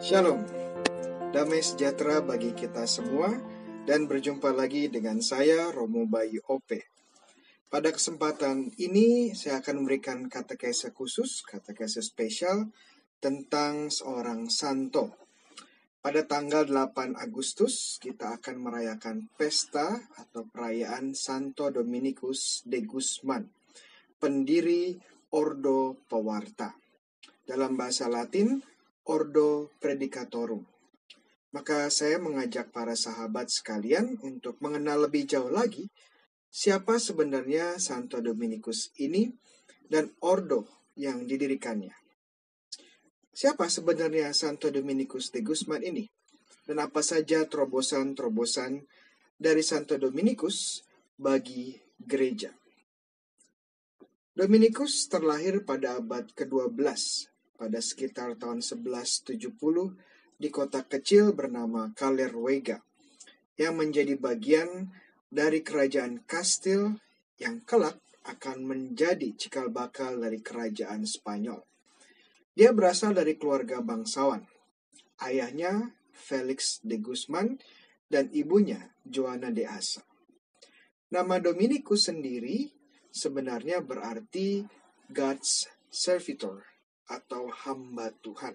Shalom, damai sejahtera bagi kita semua dan berjumpa lagi dengan saya Romo Bayu Ope. Pada kesempatan ini saya akan memberikan kata-kata khusus, kata-kata spesial tentang seorang santo. Pada tanggal 8 Agustus kita akan merayakan pesta atau perayaan Santo Dominikus de Guzman, pendiri Ordo Pewarta. Dalam bahasa Latin, Ordo Predicatorum. Maka saya mengajak para sahabat sekalian untuk mengenal lebih jauh lagi siapa sebenarnya Santo Dominikus ini dan ordo yang didirikannya. Siapa sebenarnya Santo Dominikus de Guzman ini? Dan apa saja terobosan-terobosan dari Santo Dominikus bagi gereja? Dominikus terlahir pada abad ke-12 pada sekitar tahun 1170 di kota kecil bernama Kalerwega yang menjadi bagian dari kerajaan Kastil yang kelak akan menjadi cikal bakal dari kerajaan Spanyol. Dia berasal dari keluarga bangsawan. Ayahnya Felix de Guzman dan ibunya Joanna de Asa. Nama Dominikus sendiri sebenarnya berarti God's Servitor atau hamba Tuhan.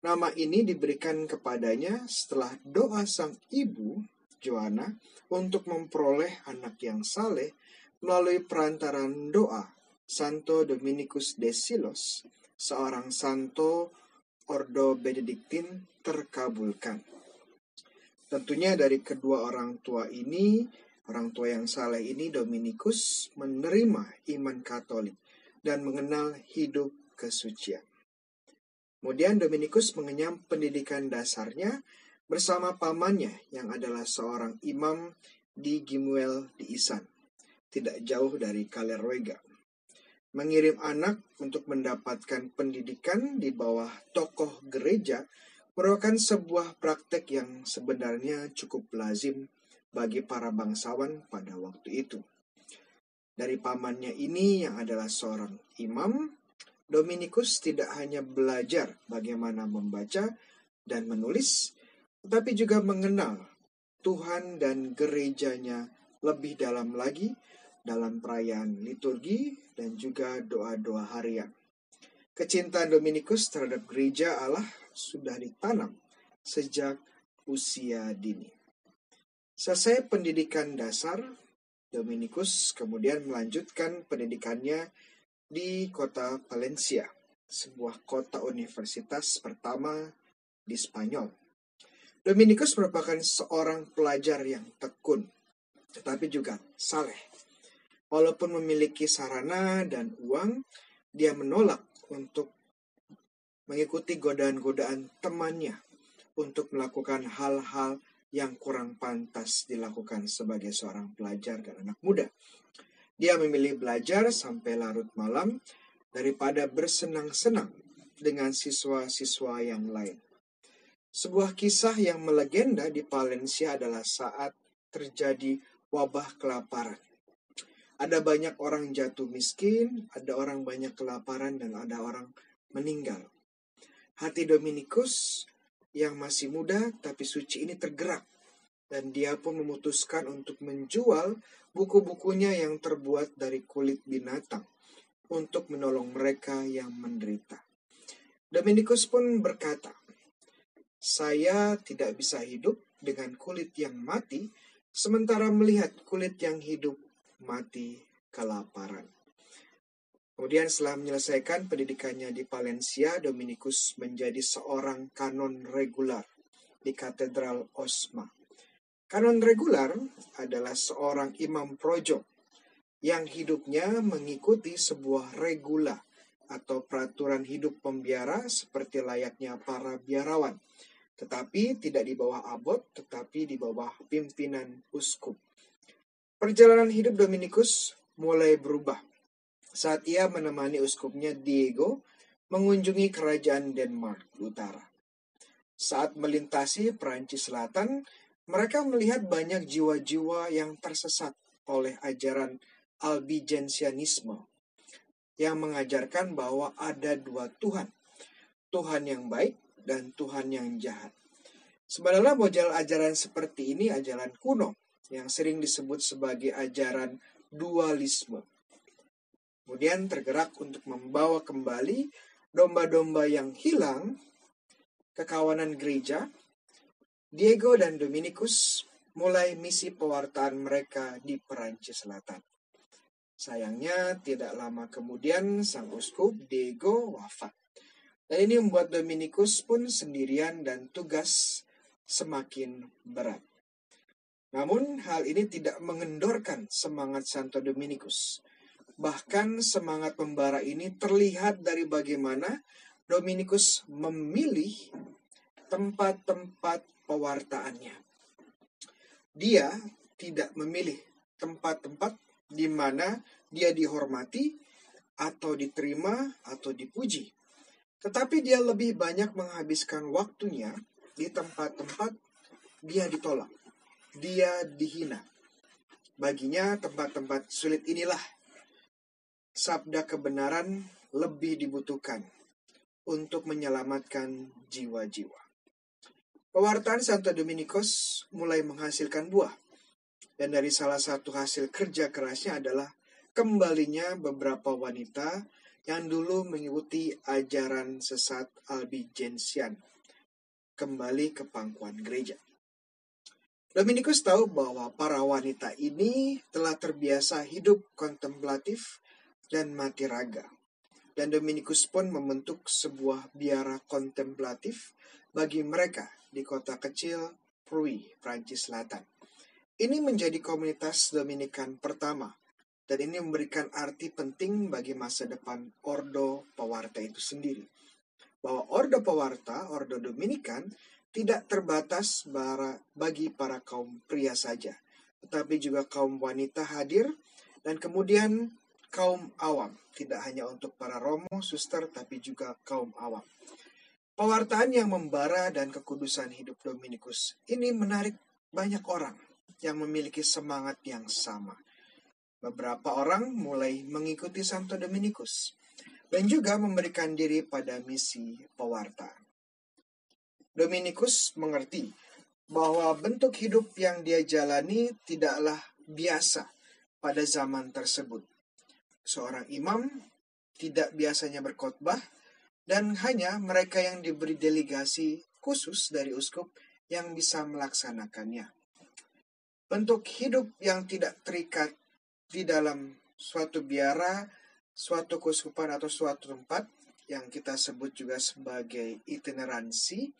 Nama ini diberikan kepadanya setelah doa sang ibu, Joanna, untuk memperoleh anak yang saleh melalui perantaran doa Santo Dominikus de Silos seorang santo Ordo Benediktin terkabulkan. Tentunya dari kedua orang tua ini, orang tua yang saleh ini Dominikus menerima iman Katolik dan mengenal hidup kesucian. Kemudian Dominikus mengenyam pendidikan dasarnya bersama pamannya yang adalah seorang imam di Gimuel di Isan, tidak jauh dari Kalerwega mengirim anak untuk mendapatkan pendidikan di bawah tokoh gereja merupakan sebuah praktek yang sebenarnya cukup lazim bagi para bangsawan pada waktu itu. Dari pamannya ini yang adalah seorang imam, Dominikus tidak hanya belajar bagaimana membaca dan menulis, tetapi juga mengenal Tuhan dan gerejanya lebih dalam lagi dalam perayaan liturgi dan juga doa-doa harian. Kecintaan Dominikus terhadap gereja Allah sudah ditanam sejak usia dini. Selesai pendidikan dasar, Dominikus kemudian melanjutkan pendidikannya di kota Valencia, sebuah kota universitas pertama di Spanyol. Dominikus merupakan seorang pelajar yang tekun, tetapi juga saleh Walaupun memiliki sarana dan uang, dia menolak untuk mengikuti godaan-godaan temannya untuk melakukan hal-hal yang kurang pantas dilakukan sebagai seorang pelajar dan anak muda. Dia memilih belajar sampai larut malam daripada bersenang-senang dengan siswa-siswa yang lain. Sebuah kisah yang melegenda di Valencia adalah saat terjadi wabah kelaparan. Ada banyak orang jatuh miskin, ada orang banyak kelaparan, dan ada orang meninggal. Hati Dominikus yang masih muda tapi suci ini tergerak. Dan dia pun memutuskan untuk menjual buku-bukunya yang terbuat dari kulit binatang untuk menolong mereka yang menderita. Dominikus pun berkata, "Saya tidak bisa hidup dengan kulit yang mati, sementara melihat kulit yang hidup mati kelaparan. Kemudian setelah menyelesaikan pendidikannya di Valencia, Dominikus menjadi seorang kanon regular di Katedral Osma. Kanon regular adalah seorang imam projo yang hidupnya mengikuti sebuah regula atau peraturan hidup pembiara seperti layaknya para biarawan, tetapi tidak di bawah abot, tetapi di bawah pimpinan uskup. Perjalanan hidup Dominikus mulai berubah saat ia menemani uskupnya Diego mengunjungi kerajaan Denmark Utara. Saat melintasi Perancis Selatan, mereka melihat banyak jiwa-jiwa yang tersesat oleh ajaran Albigensianisme yang mengajarkan bahwa ada dua Tuhan, Tuhan yang baik dan Tuhan yang jahat. Sebenarnya model ajaran seperti ini ajaran kuno yang sering disebut sebagai ajaran dualisme. Kemudian tergerak untuk membawa kembali domba-domba yang hilang ke kawanan gereja. Diego dan Dominikus mulai misi pewartaan mereka di Perancis Selatan. Sayangnya tidak lama kemudian sang uskup Diego wafat. Dan ini membuat Dominikus pun sendirian dan tugas semakin berat. Namun hal ini tidak mengendorkan semangat Santo Dominikus. Bahkan semangat pembara ini terlihat dari bagaimana Dominikus memilih tempat-tempat pewartaannya. Dia tidak memilih tempat-tempat di mana dia dihormati atau diterima atau dipuji. Tetapi dia lebih banyak menghabiskan waktunya di tempat-tempat dia ditolak, dia dihina. Baginya tempat-tempat sulit inilah sabda kebenaran lebih dibutuhkan untuk menyelamatkan jiwa-jiwa. Pewartaan Santo Dominikus mulai menghasilkan buah. Dan dari salah satu hasil kerja kerasnya adalah kembalinya beberapa wanita yang dulu mengikuti ajaran sesat Albigensian kembali ke pangkuan gereja. Dominikus tahu bahwa para wanita ini telah terbiasa hidup kontemplatif dan mati raga. Dan Dominikus pun membentuk sebuah biara kontemplatif bagi mereka di kota kecil Prui, Prancis Selatan. Ini menjadi komunitas Dominikan pertama dan ini memberikan arti penting bagi masa depan Ordo Pewarta itu sendiri bahwa Ordo Pewarta, Ordo Dominikan, tidak terbatas bagi para kaum pria saja, tetapi juga kaum wanita hadir, dan kemudian kaum awam, tidak hanya untuk para romo, suster, tapi juga kaum awam. Pewartaan yang membara dan kekudusan hidup Dominikus ini menarik banyak orang yang memiliki semangat yang sama. Beberapa orang mulai mengikuti Santo Dominikus dan juga memberikan diri pada misi pewarta. Dominikus mengerti bahwa bentuk hidup yang dia jalani tidaklah biasa pada zaman tersebut. Seorang imam tidak biasanya berkhotbah dan hanya mereka yang diberi delegasi khusus dari uskup yang bisa melaksanakannya. Bentuk hidup yang tidak terikat di dalam suatu biara suatu keuskupan atau suatu tempat yang kita sebut juga sebagai itineransi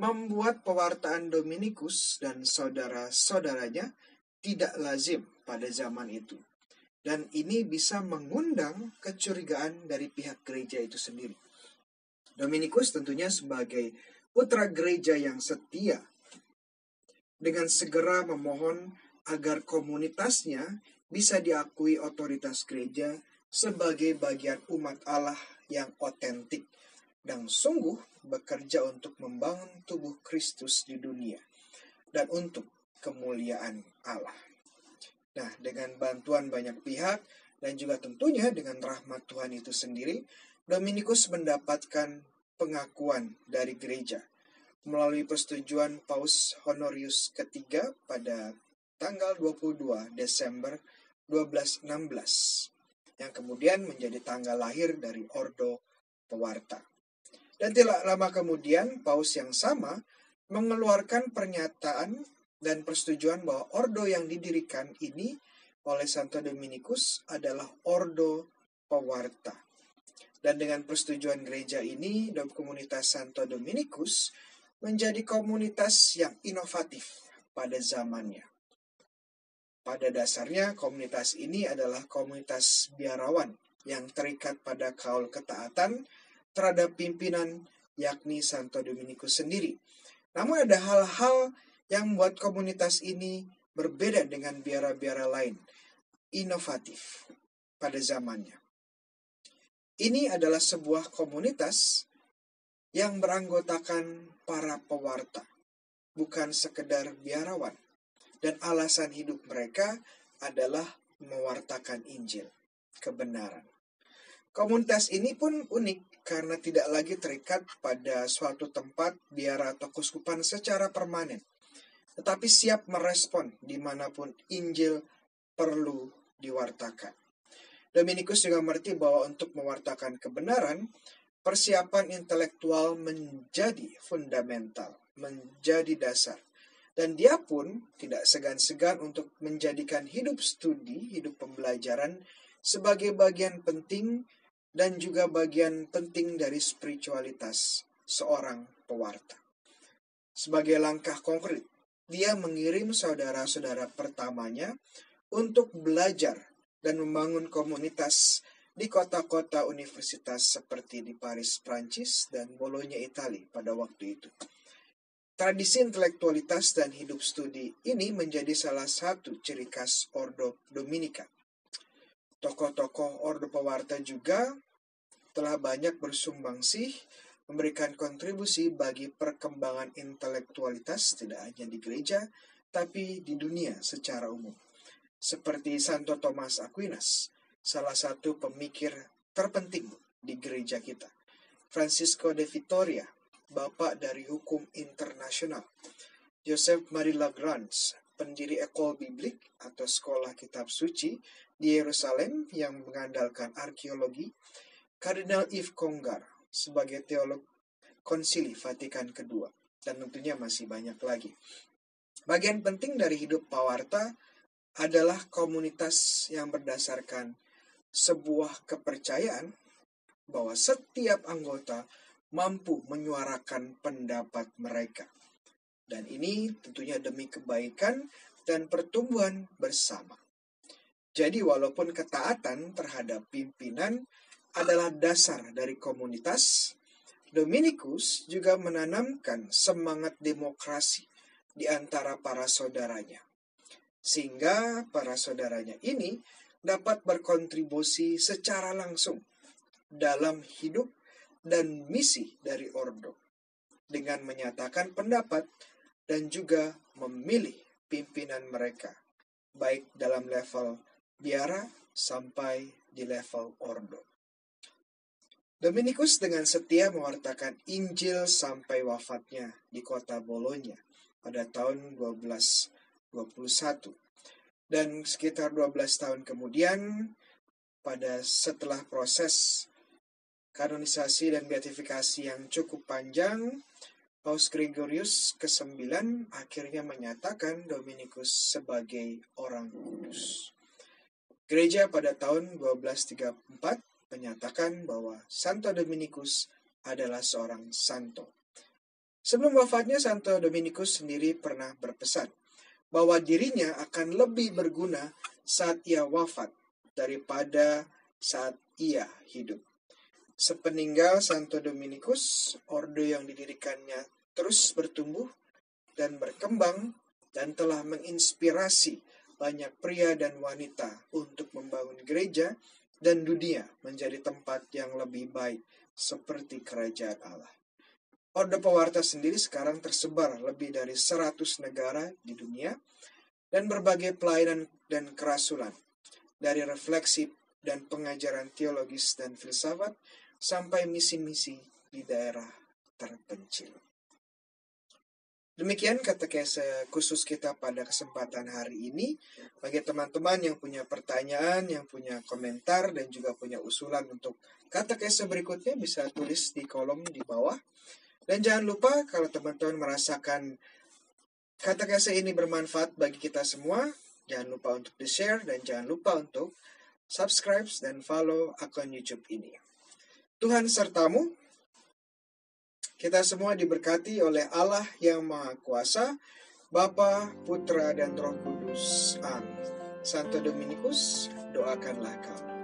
membuat pewartaan Dominikus dan saudara-saudaranya tidak lazim pada zaman itu. Dan ini bisa mengundang kecurigaan dari pihak gereja itu sendiri. Dominikus tentunya sebagai putra gereja yang setia dengan segera memohon agar komunitasnya bisa diakui otoritas gereja sebagai bagian umat Allah yang otentik dan sungguh bekerja untuk membangun tubuh Kristus di dunia dan untuk kemuliaan Allah. Nah, dengan bantuan banyak pihak dan juga tentunya dengan rahmat Tuhan itu sendiri, Dominikus mendapatkan pengakuan dari gereja melalui persetujuan Paus Honorius ketiga pada tanggal 22 Desember 1216 yang kemudian menjadi tanggal lahir dari Ordo Pewarta. Dan tidak lama kemudian, Paus yang sama mengeluarkan pernyataan dan persetujuan bahwa ordo yang didirikan ini oleh Santo Dominikus adalah Ordo Pewarta. Dan dengan persetujuan gereja ini, komunitas Santo Dominikus menjadi komunitas yang inovatif pada zamannya. Pada dasarnya, komunitas ini adalah komunitas biarawan yang terikat pada kaul ketaatan terhadap pimpinan yakni Santo Dominikus sendiri. Namun ada hal-hal yang membuat komunitas ini berbeda dengan biara-biara lain, inovatif pada zamannya. Ini adalah sebuah komunitas yang beranggotakan para pewarta, bukan sekedar biarawan dan alasan hidup mereka adalah mewartakan Injil, kebenaran. Komunitas ini pun unik karena tidak lagi terikat pada suatu tempat biara atau kuskupan secara permanen, tetapi siap merespon di mana pun Injil perlu diwartakan. Dominikus juga mengerti bahwa untuk mewartakan kebenaran, persiapan intelektual menjadi fundamental, menjadi dasar. Dan dia pun tidak segan-segan untuk menjadikan hidup studi, hidup pembelajaran sebagai bagian penting dan juga bagian penting dari spiritualitas seorang pewarta. Sebagai langkah konkret, dia mengirim saudara-saudara pertamanya untuk belajar dan membangun komunitas di kota-kota universitas seperti di Paris, Prancis, dan Bologna, Italia pada waktu itu. Tradisi intelektualitas dan hidup studi ini menjadi salah satu ciri khas Ordo Dominika. Tokoh-tokoh Ordo Pewarta juga telah banyak bersumbangsi memberikan kontribusi bagi perkembangan intelektualitas tidak hanya di gereja, tapi di dunia secara umum. Seperti Santo Thomas Aquinas, salah satu pemikir terpenting di gereja kita. Francisco de Vitoria, bapak dari hukum internasional. Joseph Marie Lagrange, pendiri Ekol Biblik atau sekolah kitab suci di Yerusalem yang mengandalkan arkeologi Kardinal Yves Congar sebagai teolog konsili Vatikan II, dan tentunya masih banyak lagi. Bagian penting dari hidup Pawarta adalah komunitas yang berdasarkan sebuah kepercayaan bahwa setiap anggota mampu menyuarakan pendapat mereka. Dan ini tentunya demi kebaikan dan pertumbuhan bersama. Jadi walaupun ketaatan terhadap pimpinan adalah dasar dari komunitas, Dominikus juga menanamkan semangat demokrasi di antara para saudaranya. Sehingga para saudaranya ini dapat berkontribusi secara langsung dalam hidup dan misi dari Ordo dengan menyatakan pendapat dan juga memilih pimpinan mereka baik dalam level biara sampai di level Ordo. Dominikus dengan setia mewartakan Injil sampai wafatnya di kota Bologna pada tahun 1221. Dan sekitar 12 tahun kemudian, pada setelah proses kanonisasi dan beatifikasi yang cukup panjang, Paus Gregorius ke-9 akhirnya menyatakan Dominikus sebagai orang kudus. Gereja pada tahun 1234 menyatakan bahwa Santo Dominikus adalah seorang santo. Sebelum wafatnya, Santo Dominikus sendiri pernah berpesan bahwa dirinya akan lebih berguna saat ia wafat daripada saat ia hidup. Sepeninggal Santo Dominikus, ordo yang didirikannya terus bertumbuh dan berkembang dan telah menginspirasi banyak pria dan wanita untuk membangun gereja dan dunia menjadi tempat yang lebih baik seperti kerajaan Allah. Orde Pewarta sendiri sekarang tersebar lebih dari 100 negara di dunia dan berbagai pelayanan dan kerasulan dari refleksi dan pengajaran teologis dan filsafat sampai misi-misi di daerah terpencil. Demikian kata kese khusus kita pada kesempatan hari ini. Bagi teman-teman yang punya pertanyaan, yang punya komentar, dan juga punya usulan untuk kata kese berikutnya bisa tulis di kolom di bawah. Dan jangan lupa kalau teman-teman merasakan kata kese ini bermanfaat bagi kita semua, jangan lupa untuk di-share dan jangan lupa untuk subscribe dan follow akun YouTube ini. Tuhan sertamu. Kita semua diberkati oleh Allah yang Maha Kuasa, Bapa, Putra, dan Roh Kudus. Amin. Santo Dominikus, doakanlah kami.